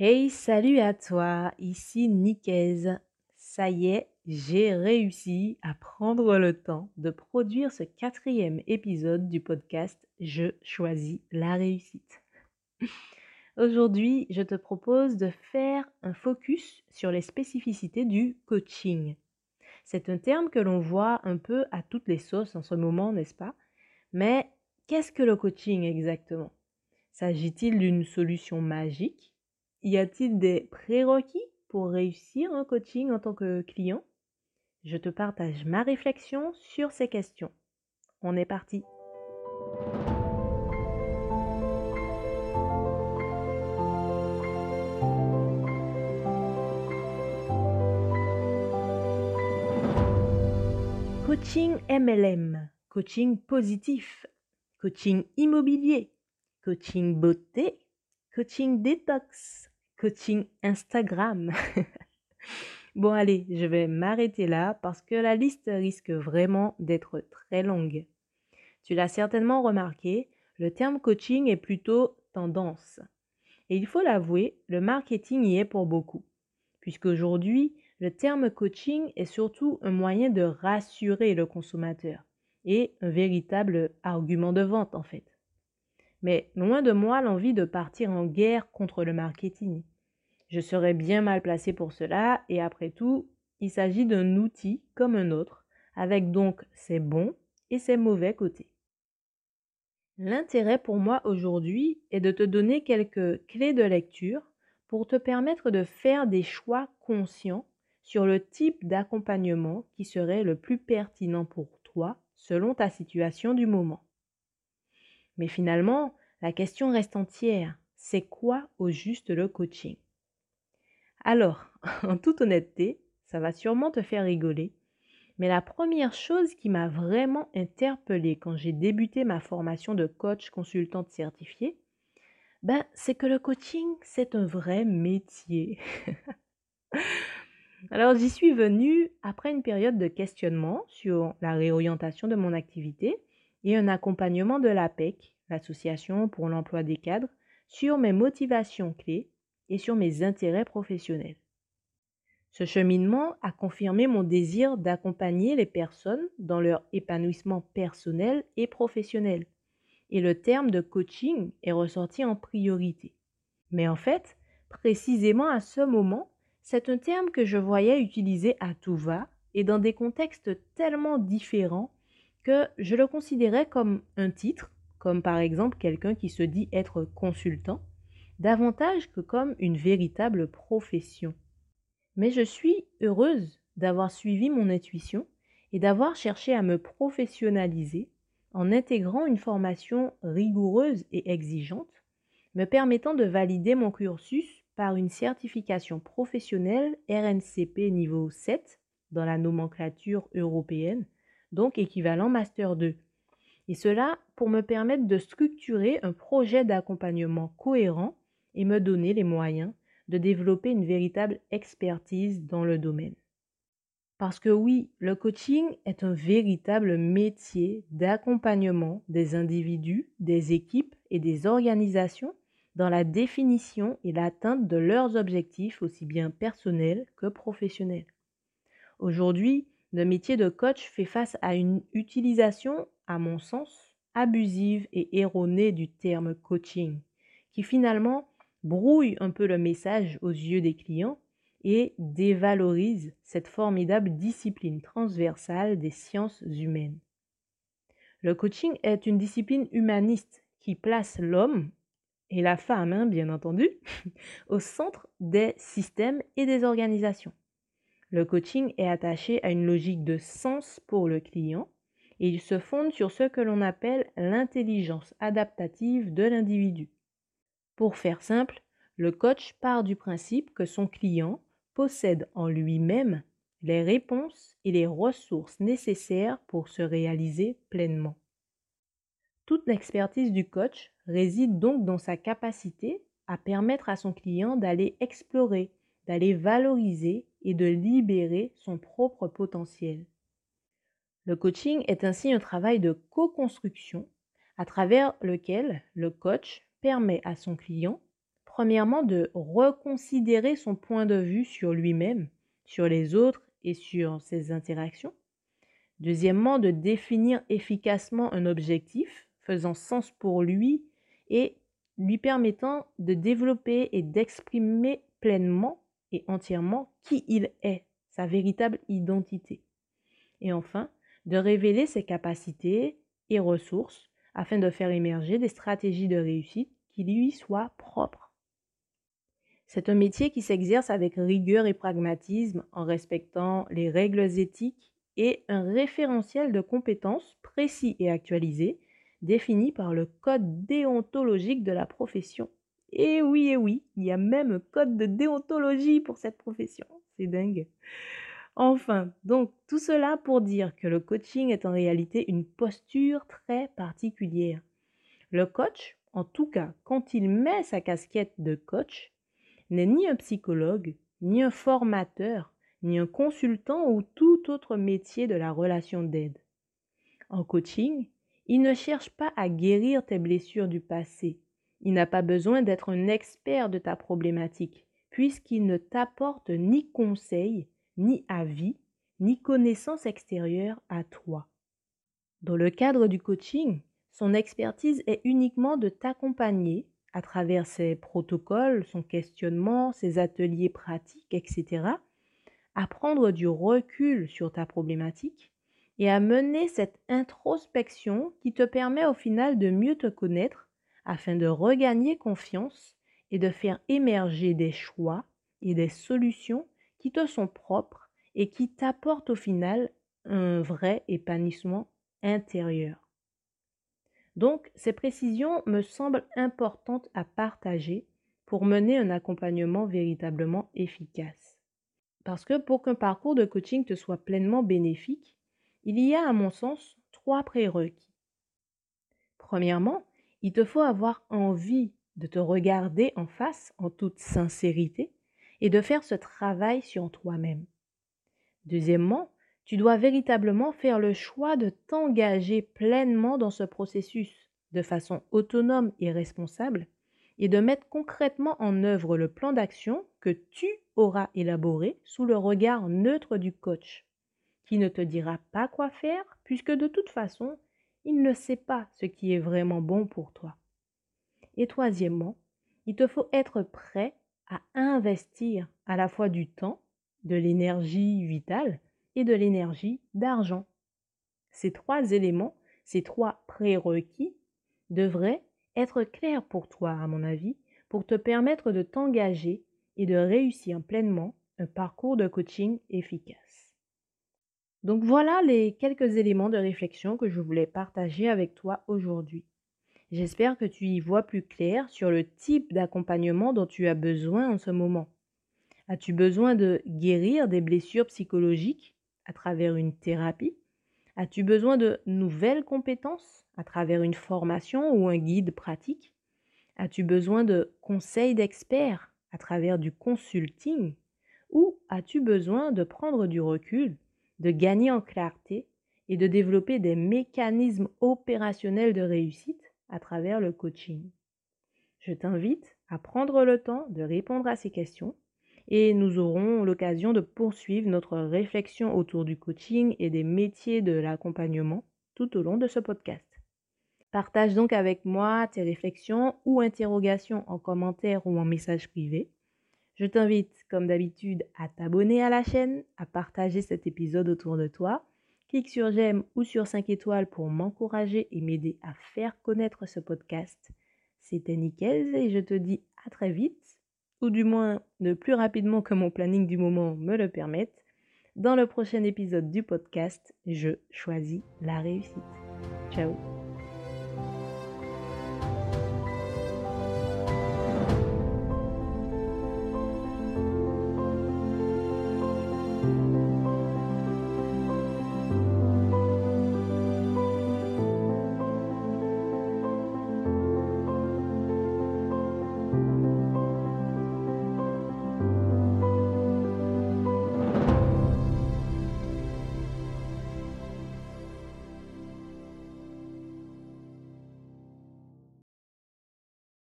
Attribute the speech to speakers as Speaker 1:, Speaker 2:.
Speaker 1: Hey, salut à toi, ici Nikaise. Ça y est, j'ai réussi à prendre le temps de produire ce quatrième épisode du podcast Je choisis la réussite. Aujourd'hui, je te propose de faire un focus sur les spécificités du coaching. C'est un terme que l'on voit un peu à toutes les sauces en ce moment, n'est-ce pas? Mais qu'est-ce que le coaching exactement? S'agit-il d'une solution magique y a-t-il des prérequis pour réussir un coaching en tant que client? Je te partage ma réflexion sur ces questions. On est parti. Coaching MLM, coaching positif, coaching immobilier, coaching beauté, coaching détox, coaching Instagram. bon allez, je vais m'arrêter là parce que la liste risque vraiment d'être très longue. Tu l'as certainement remarqué, le terme coaching est plutôt tendance. Et il faut l'avouer, le marketing y est pour beaucoup. Puisqu'aujourd'hui, le terme coaching est surtout un moyen de rassurer le consommateur et un véritable argument de vente en fait. Mais loin de moi l'envie de partir en guerre contre le marketing. Je serais bien mal placé pour cela et après tout, il s'agit d'un outil comme un autre, avec donc ses bons et ses mauvais côtés. L'intérêt pour moi aujourd'hui est de te donner quelques clés de lecture pour te permettre de faire des choix conscients sur le type d'accompagnement qui serait le plus pertinent pour toi selon ta situation du moment. Mais finalement, la question reste entière. C'est quoi au juste le coaching? Alors, en toute honnêteté, ça va sûrement te faire rigoler, mais la première chose qui m'a vraiment interpellée quand j'ai débuté ma formation de coach consultante certifiée, ben, c'est que le coaching, c'est un vrai métier. Alors j'y suis venue après une période de questionnement sur la réorientation de mon activité et un accompagnement de l'APEC, l'Association pour l'emploi des cadres, sur mes motivations clés et sur mes intérêts professionnels. Ce cheminement a confirmé mon désir d'accompagner les personnes dans leur épanouissement personnel et professionnel. Et le terme de coaching est ressorti en priorité. Mais en fait, précisément à ce moment, c'est un terme que je voyais utilisé à tout va et dans des contextes tellement différents que je le considérais comme un titre, comme par exemple quelqu'un qui se dit être consultant, davantage que comme une véritable profession. Mais je suis heureuse d'avoir suivi mon intuition et d'avoir cherché à me professionnaliser en intégrant une formation rigoureuse et exigeante, me permettant de valider mon cursus par une certification professionnelle RNCP niveau 7 dans la nomenclature européenne, donc équivalent Master 2. Et cela pour me permettre de structurer un projet d'accompagnement cohérent et me donner les moyens de développer une véritable expertise dans le domaine. Parce que oui, le coaching est un véritable métier d'accompagnement des individus, des équipes et des organisations dans la définition et l'atteinte de leurs objectifs aussi bien personnels que professionnels. Aujourd'hui, le métier de coach fait face à une utilisation, à mon sens, abusive et erronée du terme coaching, qui finalement brouille un peu le message aux yeux des clients et dévalorise cette formidable discipline transversale des sciences humaines. Le coaching est une discipline humaniste qui place l'homme et la femme, hein, bien entendu, au centre des systèmes et des organisations. Le coaching est attaché à une logique de sens pour le client et il se fonde sur ce que l'on appelle l'intelligence adaptative de l'individu. Pour faire simple, le coach part du principe que son client possède en lui-même les réponses et les ressources nécessaires pour se réaliser pleinement. Toute l'expertise du coach réside donc dans sa capacité à permettre à son client d'aller explorer, d'aller valoriser et de libérer son propre potentiel. Le coaching est ainsi un travail de co-construction à travers lequel le coach permet à son client premièrement de reconsidérer son point de vue sur lui-même, sur les autres et sur ses interactions. Deuxièmement, de définir efficacement un objectif faisant sens pour lui et lui permettant de développer et d'exprimer pleinement et entièrement qui il est, sa véritable identité. Et enfin, de révéler ses capacités et ressources afin de faire émerger des stratégies de réussite qui lui soient propres. C'est un métier qui s'exerce avec rigueur et pragmatisme en respectant les règles éthiques et un référentiel de compétences précis et actualisé défini par le code déontologique de la profession. Et oui, et oui, il y a même code de déontologie pour cette profession. C'est dingue. Enfin, donc tout cela pour dire que le coaching est en réalité une posture très particulière. Le coach, en tout cas quand il met sa casquette de coach, n'est ni un psychologue, ni un formateur, ni un consultant ou tout autre métier de la relation d'aide. En coaching, il ne cherche pas à guérir tes blessures du passé. Il n'a pas besoin d'être un expert de ta problématique, puisqu'il ne t'apporte ni conseil, ni avis, ni connaissance extérieure à toi. Dans le cadre du coaching, son expertise est uniquement de t'accompagner à travers ses protocoles, son questionnement, ses ateliers pratiques, etc., à prendre du recul sur ta problématique et à mener cette introspection qui te permet au final de mieux te connaître afin de regagner confiance et de faire émerger des choix et des solutions qui te sont propres et qui t'apportent au final un vrai épanouissement intérieur. Donc, ces précisions me semblent importantes à partager pour mener un accompagnement véritablement efficace. Parce que pour qu'un parcours de coaching te soit pleinement bénéfique, il y a à mon sens trois prérequis. Premièrement, il te faut avoir envie de te regarder en face en toute sincérité et de faire ce travail sur toi-même. Deuxièmement, tu dois véritablement faire le choix de t'engager pleinement dans ce processus de façon autonome et responsable et de mettre concrètement en œuvre le plan d'action que tu auras élaboré sous le regard neutre du coach, qui ne te dira pas quoi faire puisque de toute façon, il ne sait pas ce qui est vraiment bon pour toi. Et troisièmement, il te faut être prêt à investir à la fois du temps, de l'énergie vitale, de l'énergie d'argent. Ces trois éléments, ces trois prérequis devraient être clairs pour toi, à mon avis, pour te permettre de t'engager et de réussir pleinement un parcours de coaching efficace. Donc voilà les quelques éléments de réflexion que je voulais partager avec toi aujourd'hui. J'espère que tu y vois plus clair sur le type d'accompagnement dont tu as besoin en ce moment. As-tu besoin de guérir des blessures psychologiques à travers une thérapie? As-tu besoin de nouvelles compétences à travers une formation ou un guide pratique? As-tu besoin de conseils d'experts à travers du consulting? Ou as-tu besoin de prendre du recul, de gagner en clarté et de développer des mécanismes opérationnels de réussite à travers le coaching Je t'invite à prendre le temps de répondre à ces questions et nous aurons l'occasion de poursuivre notre réflexion autour du coaching et des métiers de l'accompagnement tout au long de ce podcast. Partage donc avec moi tes réflexions ou interrogations en commentaire ou en message privé. Je t'invite, comme d'habitude, à t'abonner à la chaîne, à partager cet épisode autour de toi. Clique sur j'aime ou sur 5 étoiles pour m'encourager et m'aider à faire connaître ce podcast. C'était nickel et je te dis à très vite ou du moins de plus rapidement que mon planning du moment me le permette, dans le prochain épisode du podcast, je choisis la réussite. Ciao